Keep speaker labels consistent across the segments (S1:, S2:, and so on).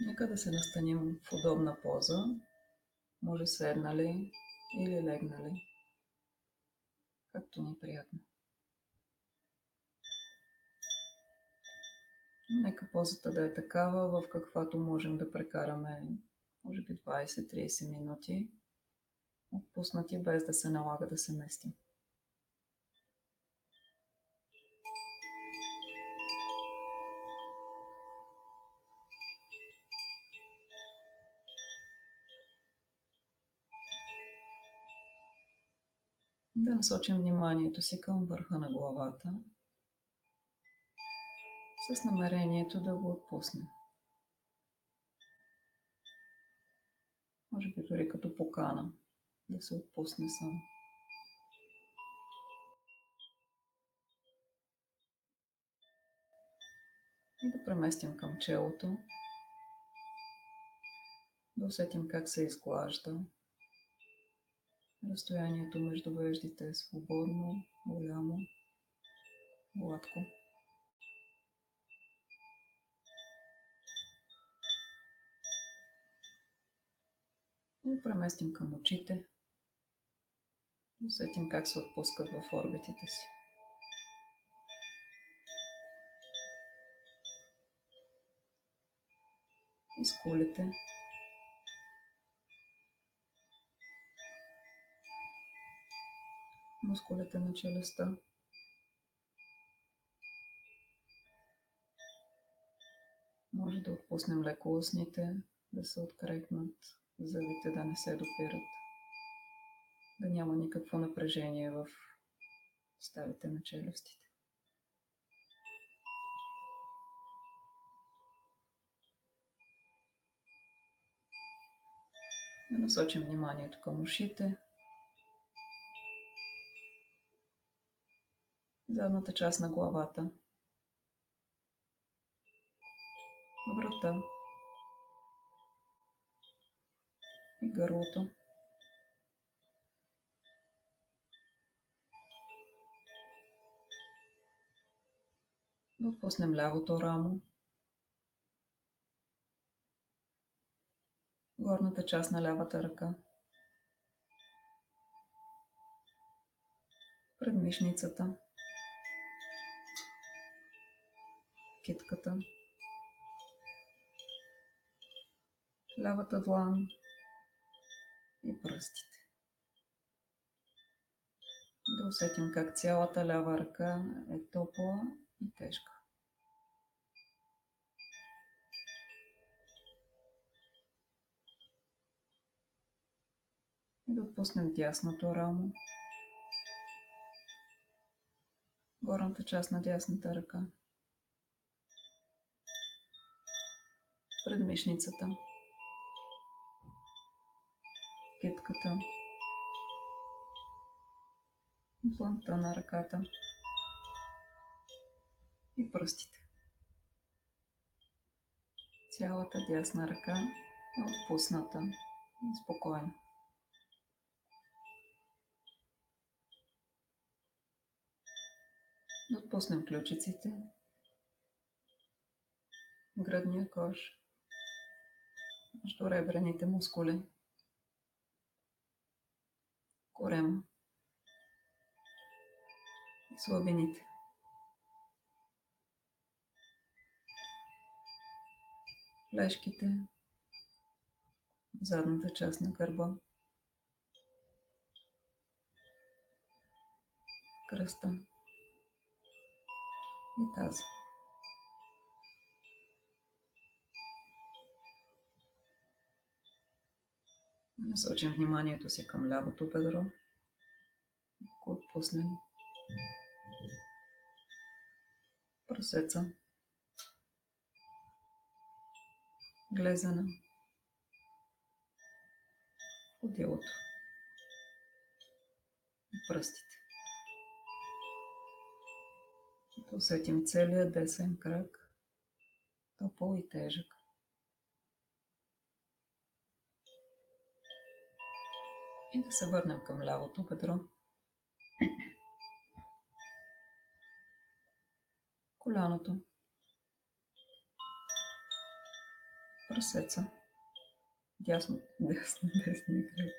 S1: Нека да се настаним в удобна поза, може седнали или легнали, както ни е приятно. Нека позата да е такава, в каквато можем да прекараме може би 20-30 минути, отпуснати без да се налага да се местим. Да насочим вниманието си към върха на главата, с намерението да го отпуснем. Може би дори като покана да се отпусне сам. И да преместим към челото. Да усетим как се изглажда. Разстоянието между веждите е свободно, голямо, гладко. И преместим към очите. Усетим как се отпускат в орбитите си. И скулите. Мускулите на челюстта. Може да отпуснем леко устните, да се открекнат, зъбите да не се допират, да няма никакво напрежение в ставите на челюстите. Насочим вниманието към ушите. Задната част на главата. Врата. и гърлото. Да лявото рамо. Горната част на лявата ръка. Предмишницата. Китката. Лявата длан и пръстите. Да усетим как цялата лява ръка е топла и тежка. И да отпуснем дясното рамо. Горната част на дясната ръка. Предмишницата китката, дланта на ръката. И пръстите. Цялата дясна ръка е отпусната. И спокойна. Отпуснем ключиците, гръдния кош, между ребрените мускули? Корема и слабините. Плешките, задната част на гърба, кръста. И тази. Насочим вниманието си към лявото бедро. Ако отпуснем прасеца, глезена, отделото и пръстите. Усетим целият десен кръг, топъл и тежък. И да се върнем към лявото бедро. Коляното. прасеца, дясно, дясно, десния кръг,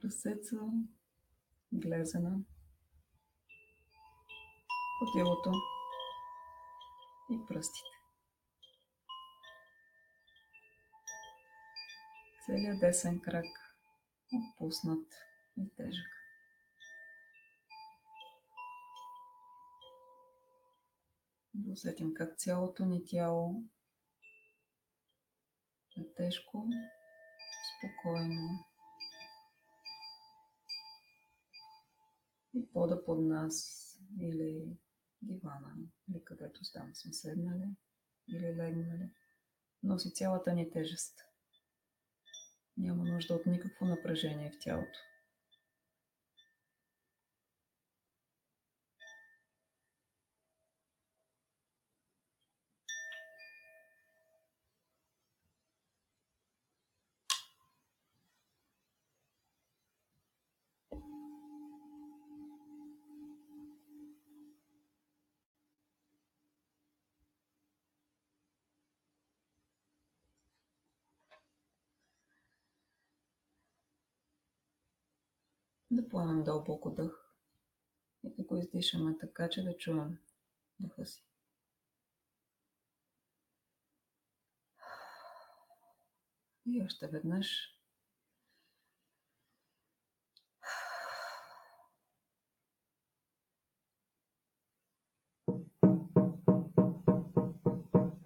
S1: прасеца, глезена, по и пръстите. Целият десен крак отпуснат и тежък. Да усетим как цялото ни тяло е тежко, спокойно и пода под нас или дивана, или където там сме седнали или легнали, носи цялата ни тежест. Няма нужда от никакво напрежение в тялото. Да поемем дълбоко дъх и да го издишаме така, че да чуем дъха си. И още веднъж.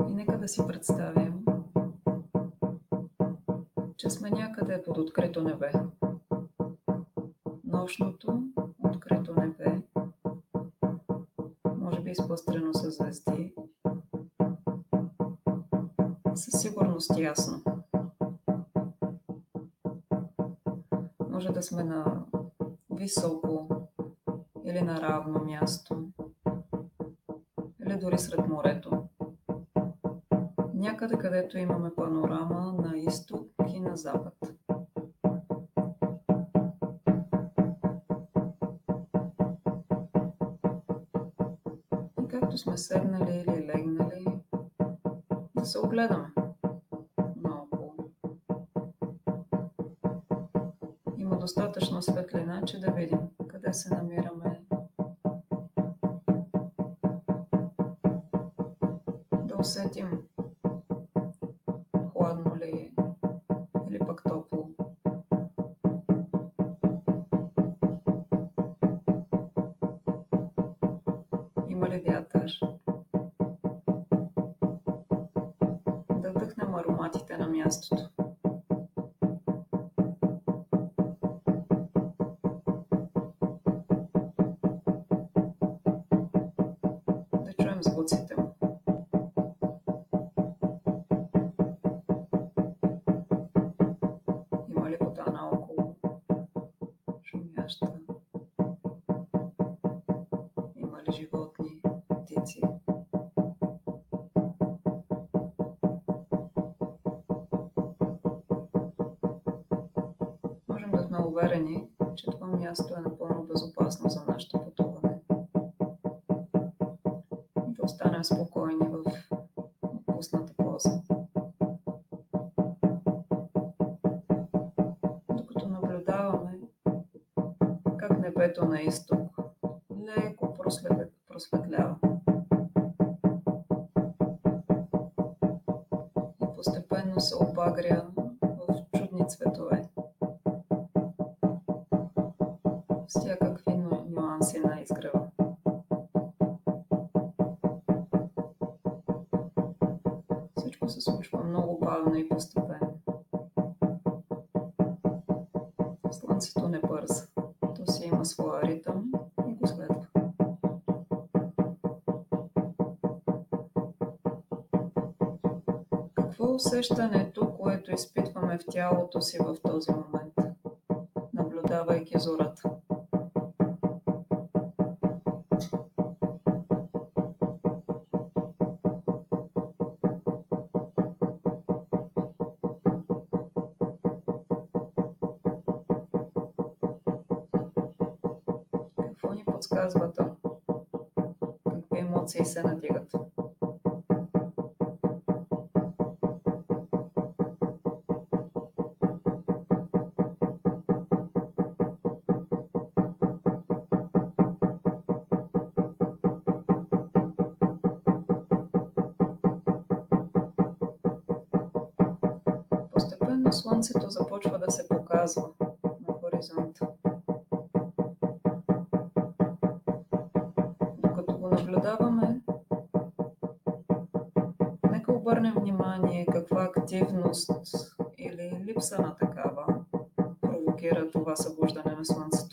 S1: И нека да си представим, че сме някъде под открито небе нощното открито небе, може би изпъстрено с звезди, със сигурност ясно. Може да сме на високо или на равно място, или дори сред морето. Някъде, където имаме панорама на изток и на запад. Сме седнали или легнали, да се огледаме наоколо. Има достатъчно светлина, че да видим къде се намираме. Останем спокойни в отпусната поза. Докато наблюдаваме как небето на изток леко просветлява. И постепенно се обагря усещането, което изпитваме в тялото си в този момент, наблюдавайки зората? Слънцето започва да се показва на хоризонта. Докато го наблюдаваме, нека обърнем внимание каква активност или липса на такава провокира това събуждане на Слънцето.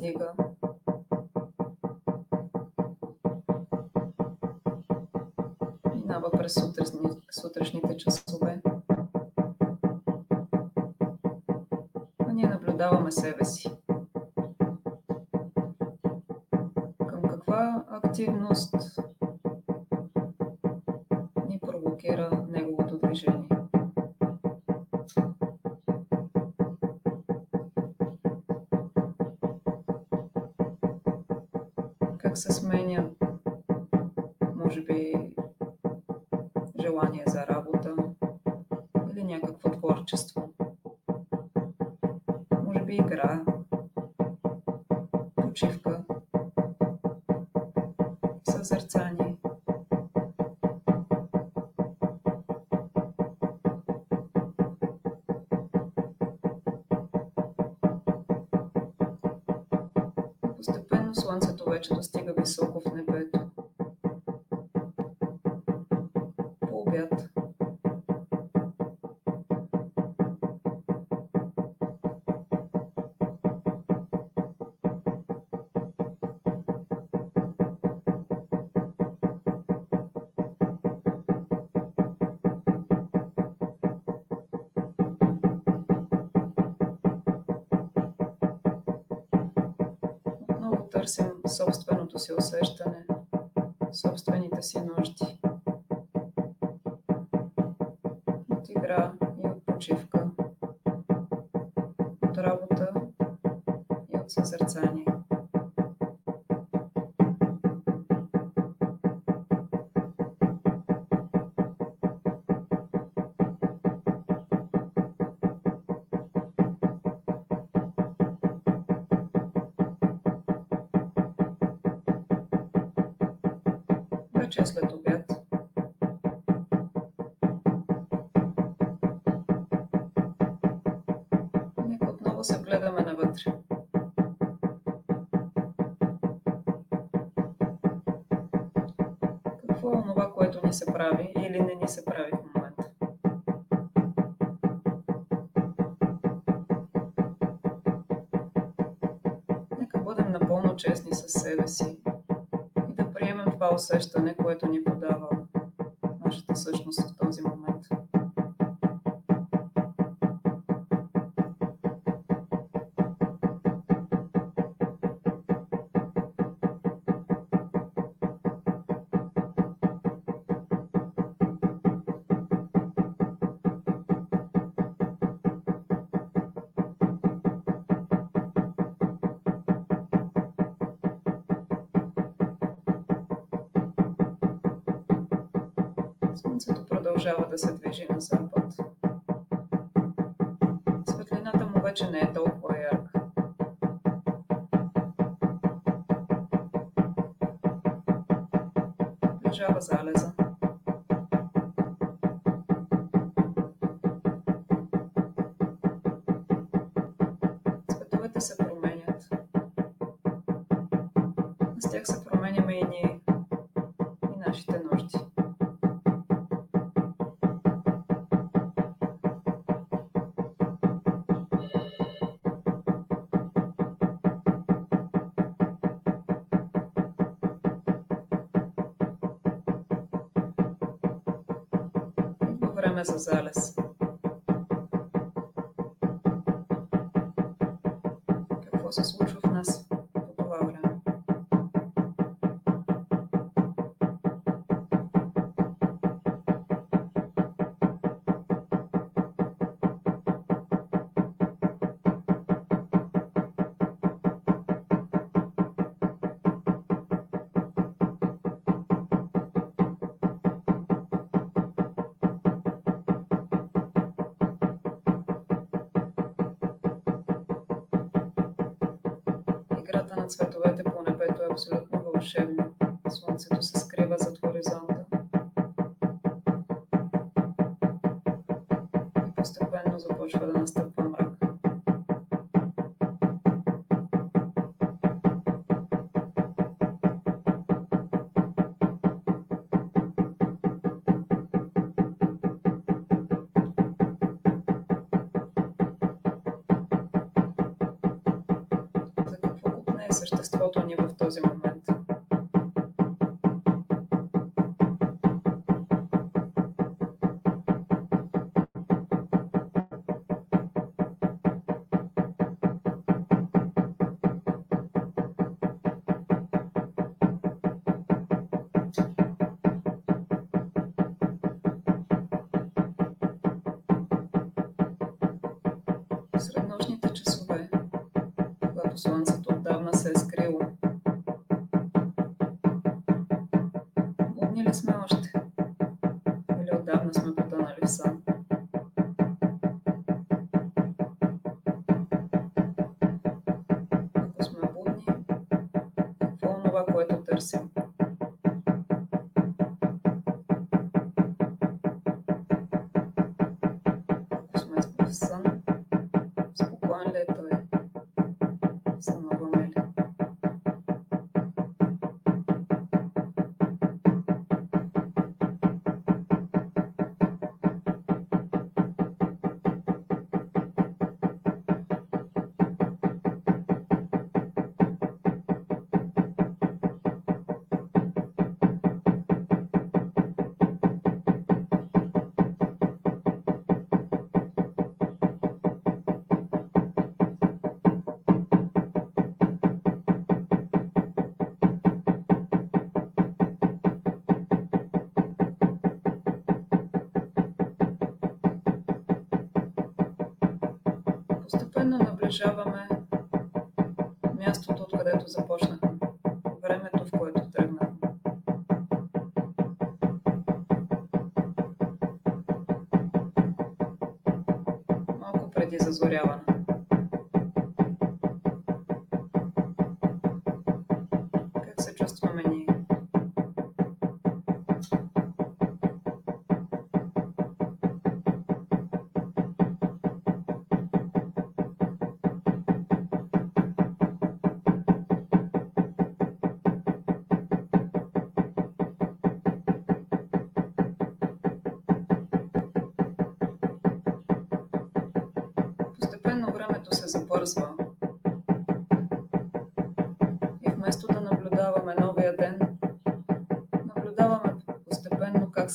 S1: Се изтига. Минава през сутрешни, сутрешните часове. А ние наблюдаваме себе си. Към каква активност желание за работа или някакво творчество. Може би игра, почивка, съзерцание. Постепенно Слънцето вече достига високо в небето. Собственото си усещане, отново се гледаме навътре. Какво е онова, което ни се прави или не ни се прави в момента? Нека бъдем напълно честни със себе си и да приемем това усещане, което ни подава нашата същност 120 veži na zapad. Svetlina tam mogoče ne je toliko jarka. Država zaleza. Идва време за постепенно наближаваме мястото, откъдето започнахме.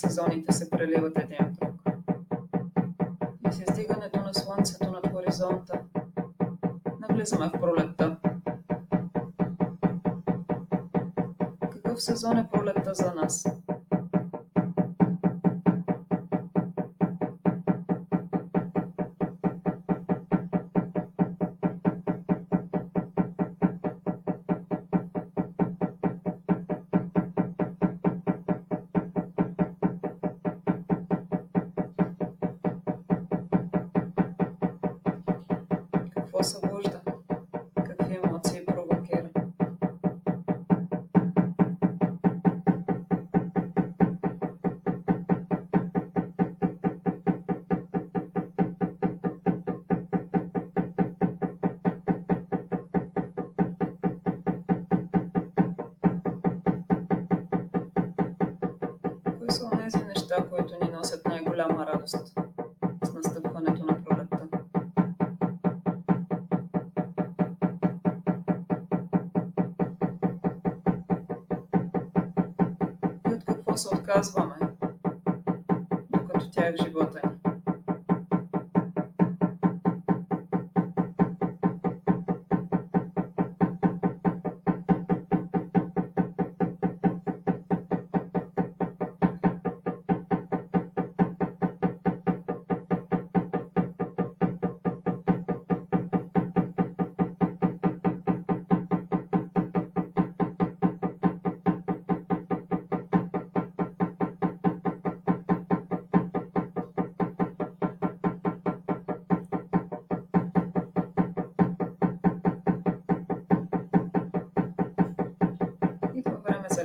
S1: сезоните се преливат един от друг. И с издигането на слънцето над хоризонта навлизаме в пролетта. Какъв сезон е пролетта за нас? posso hoje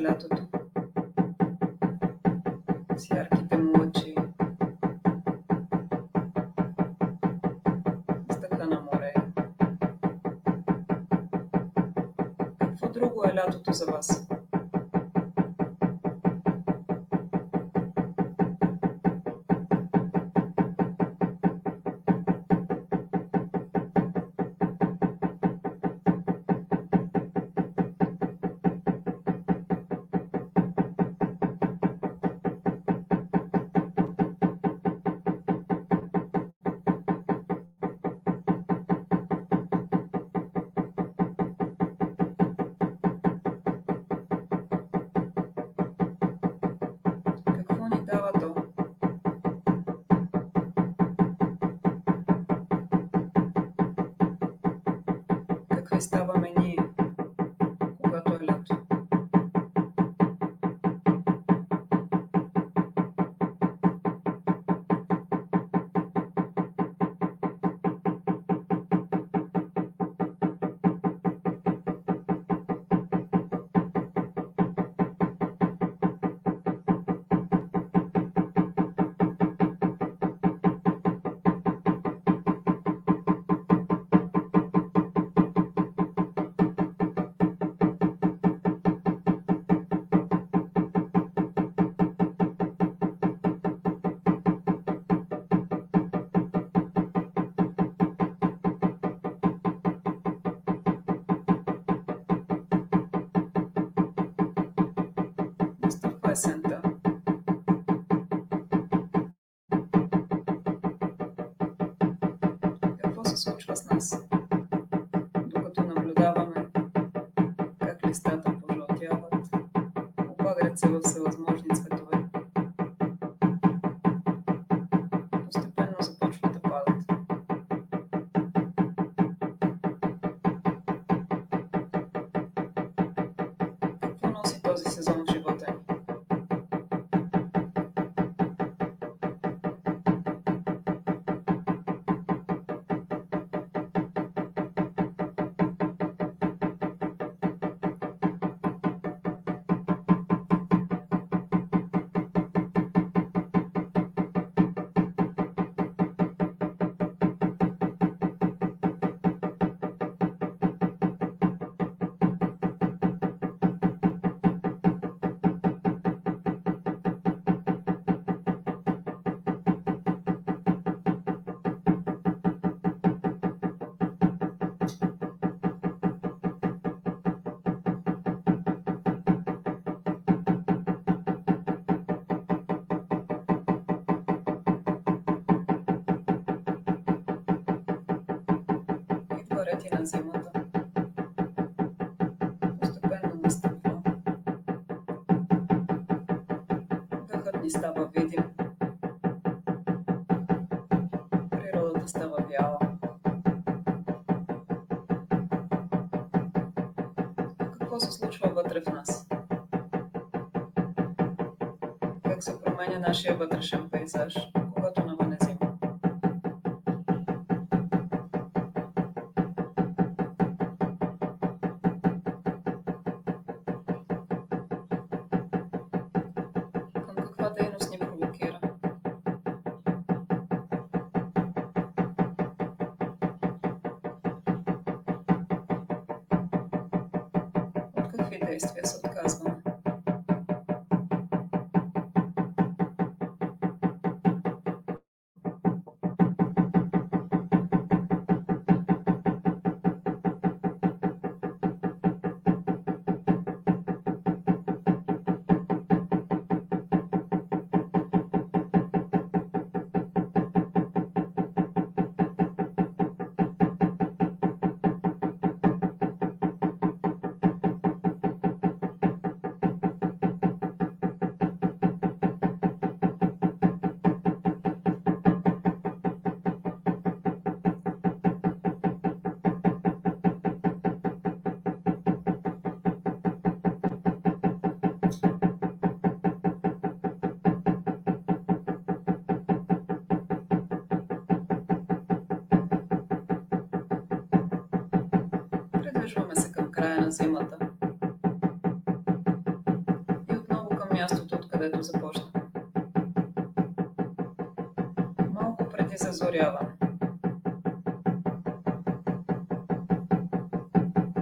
S1: за лятото. С ярките му лъчи. С дъха на море. Какво друго е лятото за вас? Зимата. Постепенно настъпва. Дъхът ни става видим. Природата става бяла. Какво се случва вътре в нас? Как се променя нашия вътрешен пейзаж, там започна. Малко преди зазоряване.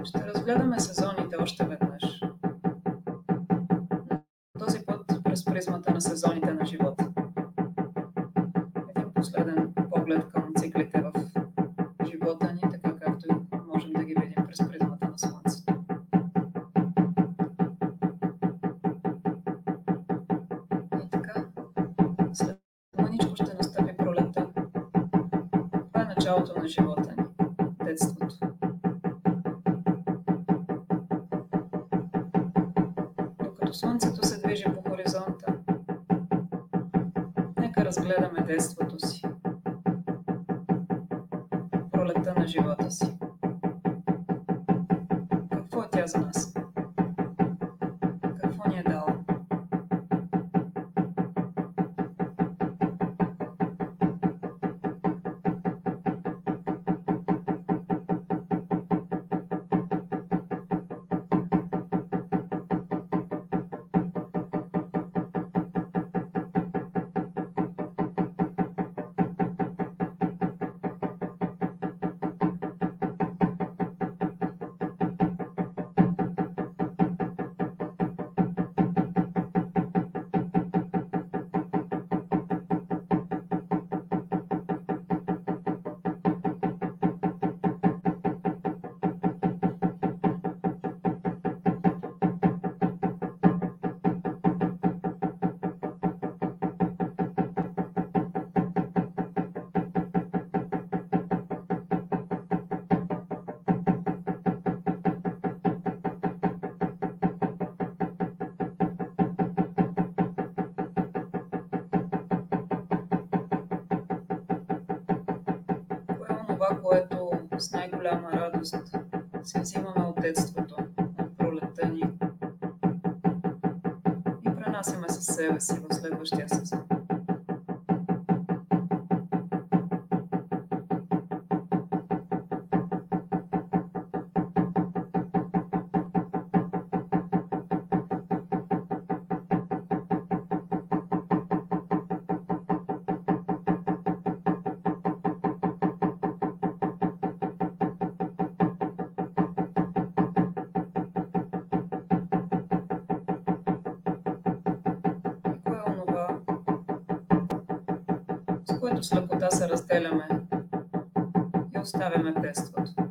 S1: Ще разгледаме сезоните още веднъж. August with najgorem narodu. Което с лекота се разделяме и оставяме детството.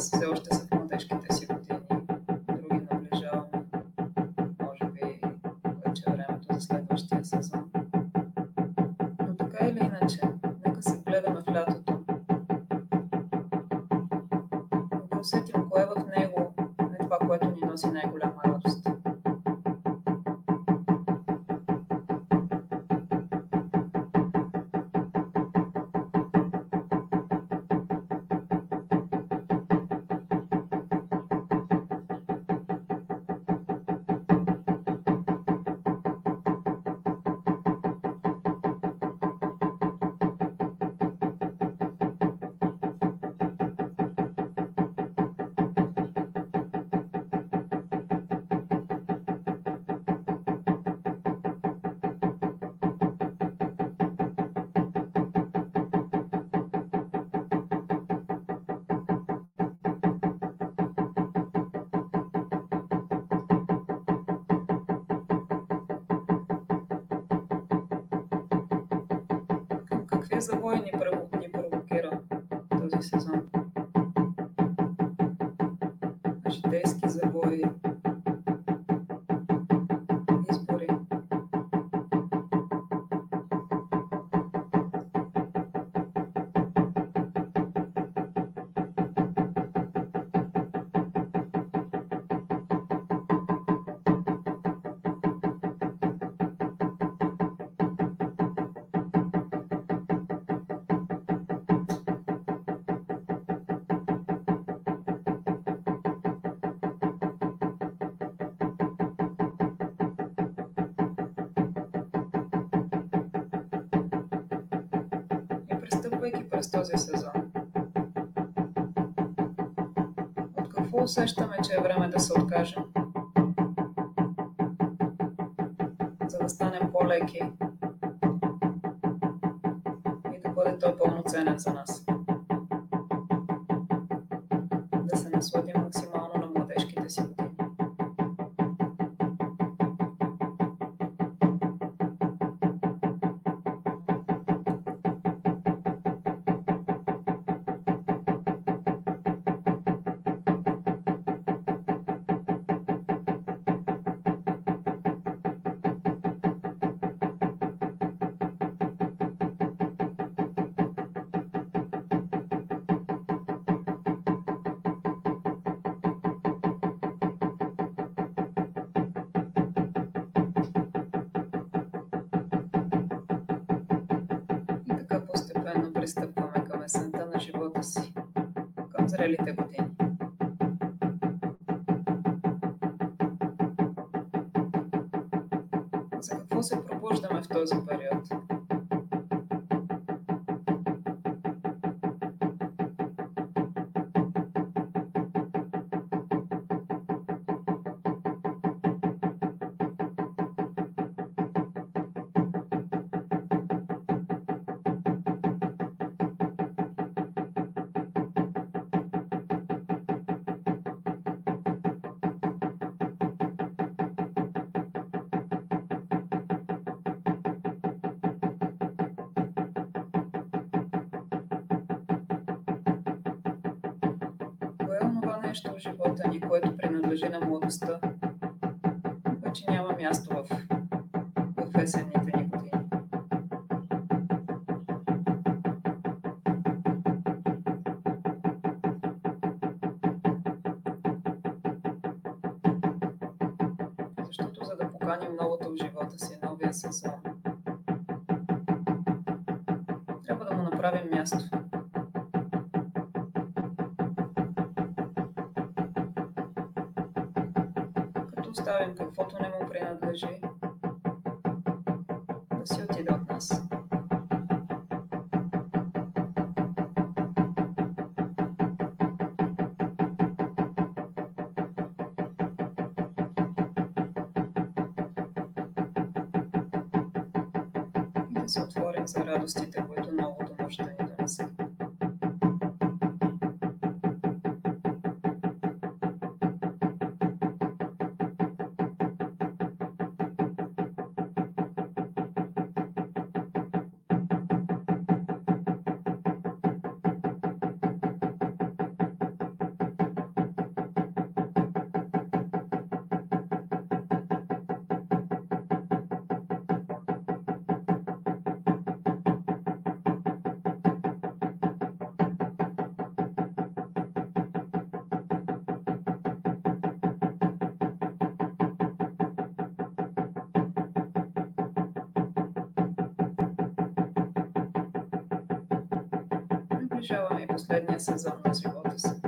S1: seus кризової, ні Дніпро, Дніпрокира. Дуже сезон. усещаме, че е време да се откажем, за да станем по-леки. Feliz temporada. живота което принадлежи на младостта, вече няма място в, в есенните ни години. Защото за да поканим новото в живота си, новия сезон, трябва да му направим място. каквото не му принадлежи. goodness is on those.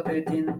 S1: Че това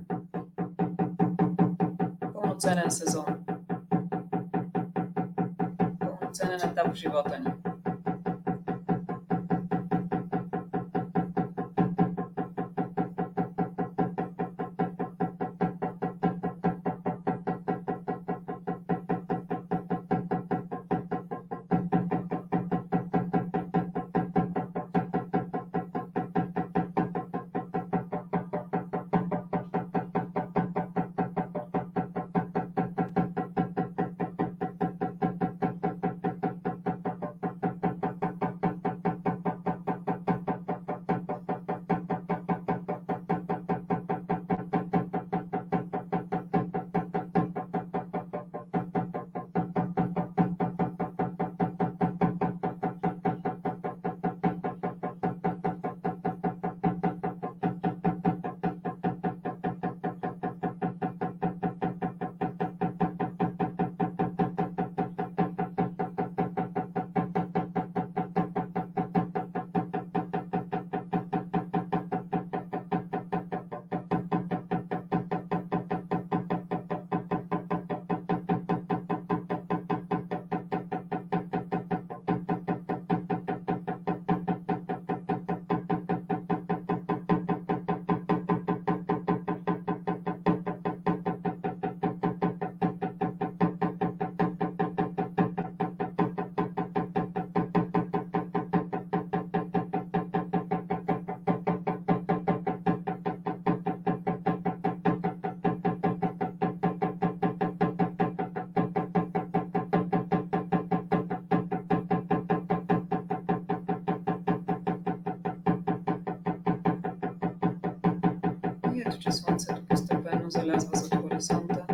S1: че слънцето постепенно залязва зад хоризонта.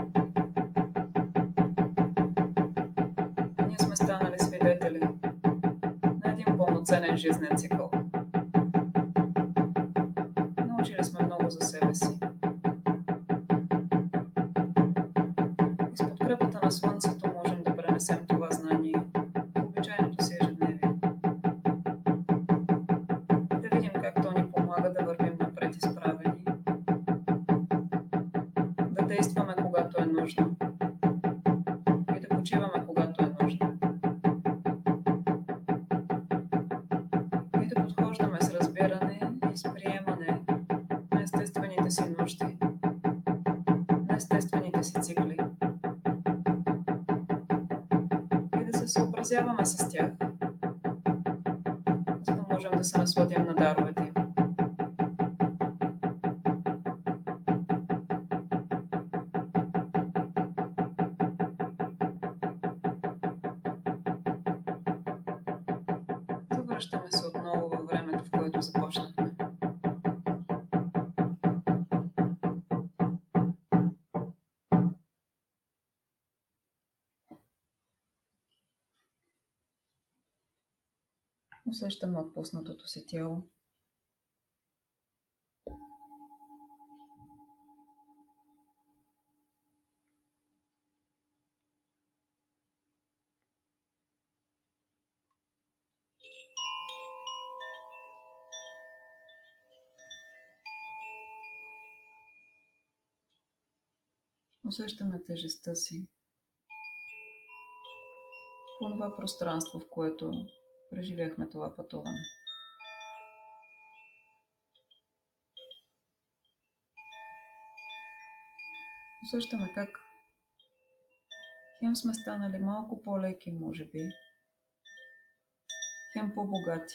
S1: Ние сме станали свидетели на един пълноценен жизнен цикъл. Научили сме много за себе си. Усещаме отпуснатото си тяло. Усещаме тежестта си това пространство, в което преживяхме това пътуване. Усещаме как хем сме станали малко по-леки, може би, хем по-богати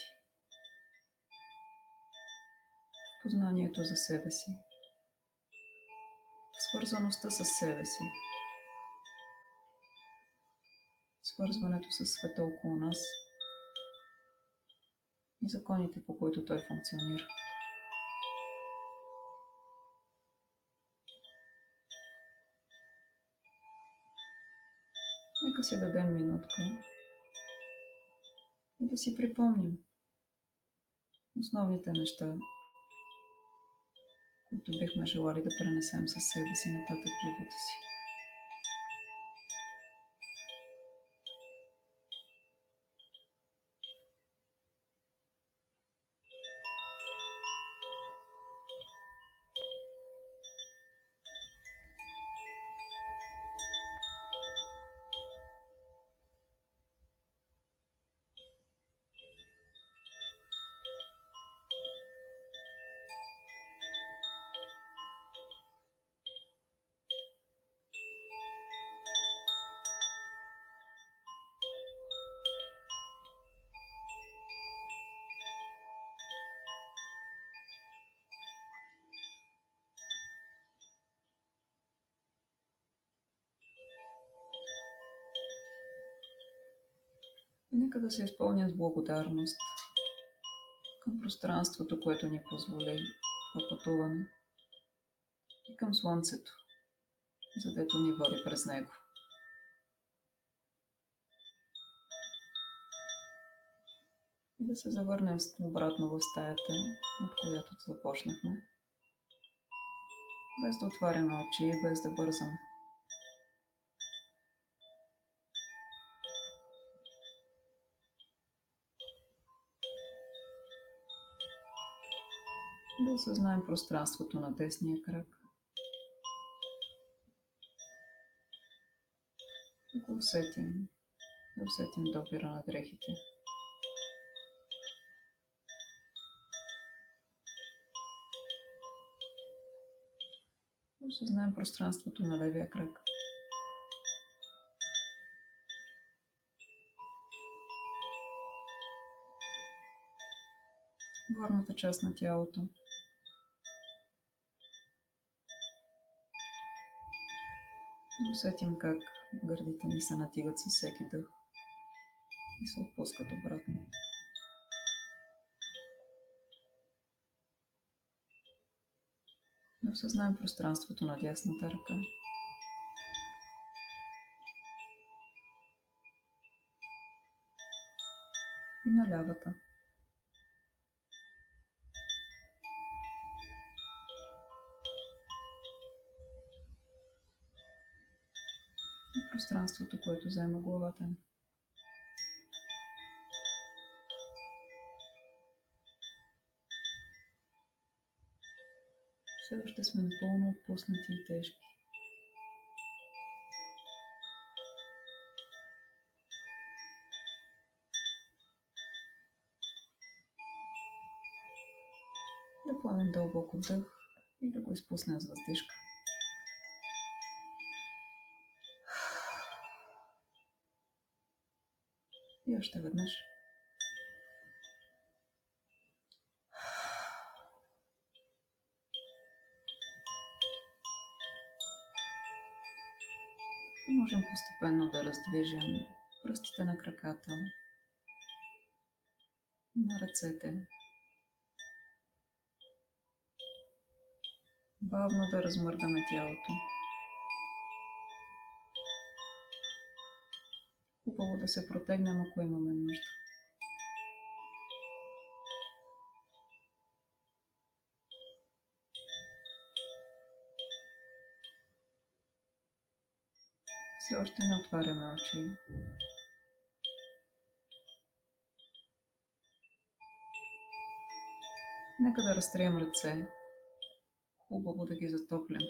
S1: познанието за себе си, свързаността с себе си, свързването с света около нас и законите, по които той функционира. Нека си дадем минутка и да си припомним основните неща, които бихме желали да пренесем със себе си нататък живота си. Нека да се изпълнят с благодарност към пространството, което ни позволи да пътуваме и към Слънцето, задето ни води през него. И да се завърнем обратно в стаята, от която започнахме, без да отваряме очи и без да бързаме. Осъзнаем пространството на десния крак. Да го усетим. Да усетим допира на дрехите. Осъзнаем пространството на левия крак. горната част на тялото. Усетим как гърдите ни се натигат със всеки дъх и се отпускат обратно. Да осъзнаем пространството на дясната ръка. И на лявата. Пространството, което заема главата ни. Все още сме напълно отпуснати и тежки. Да поемем дълбоко вдъх и да го изпуснем с въздишка. И още веднъж. И можем постепенно да раздвижим пръстите на краката, на ръцете. Бавно да размърдаме тялото. Хубаво да се протегнем, ако имаме нужда. Все още не отваряме очи. Нека да разтрием ръце. Хубаво да ги затоплим.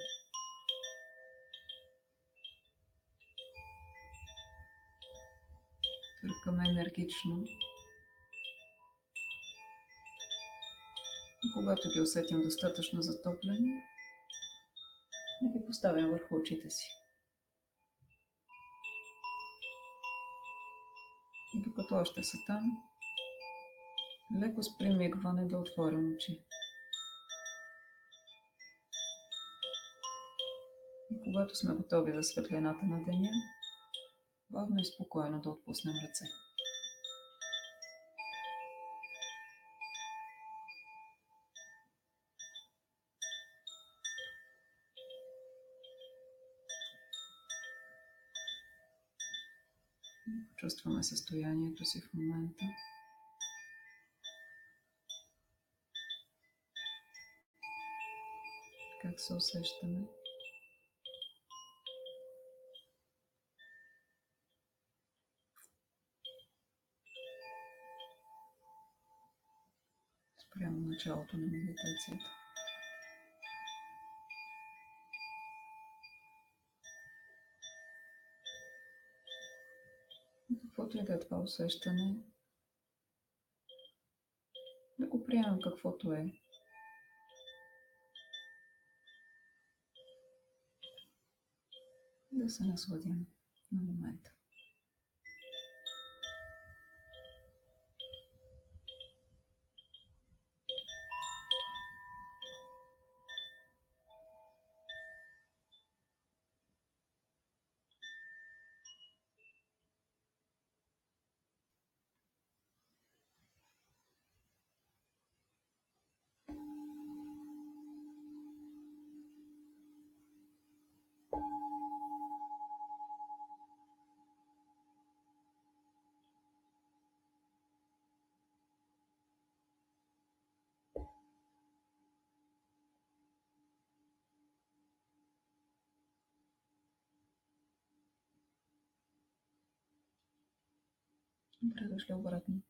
S1: Търкаме енергично. И когато ги усетим достатъчно затоплени, да ги поставим върху очите си. И докато още са там, леко с примигване да отворим очи. И когато сме готови за светлината на деня, бавно и спокойно да отпуснем ръце. Чувстваме състоянието си в момента. Как се усещаме? спрямо началото на медитацията. Каквото и да е това усещане, да го приемам каквото е. Да се насладим на момента. Ну, произошли оборотни.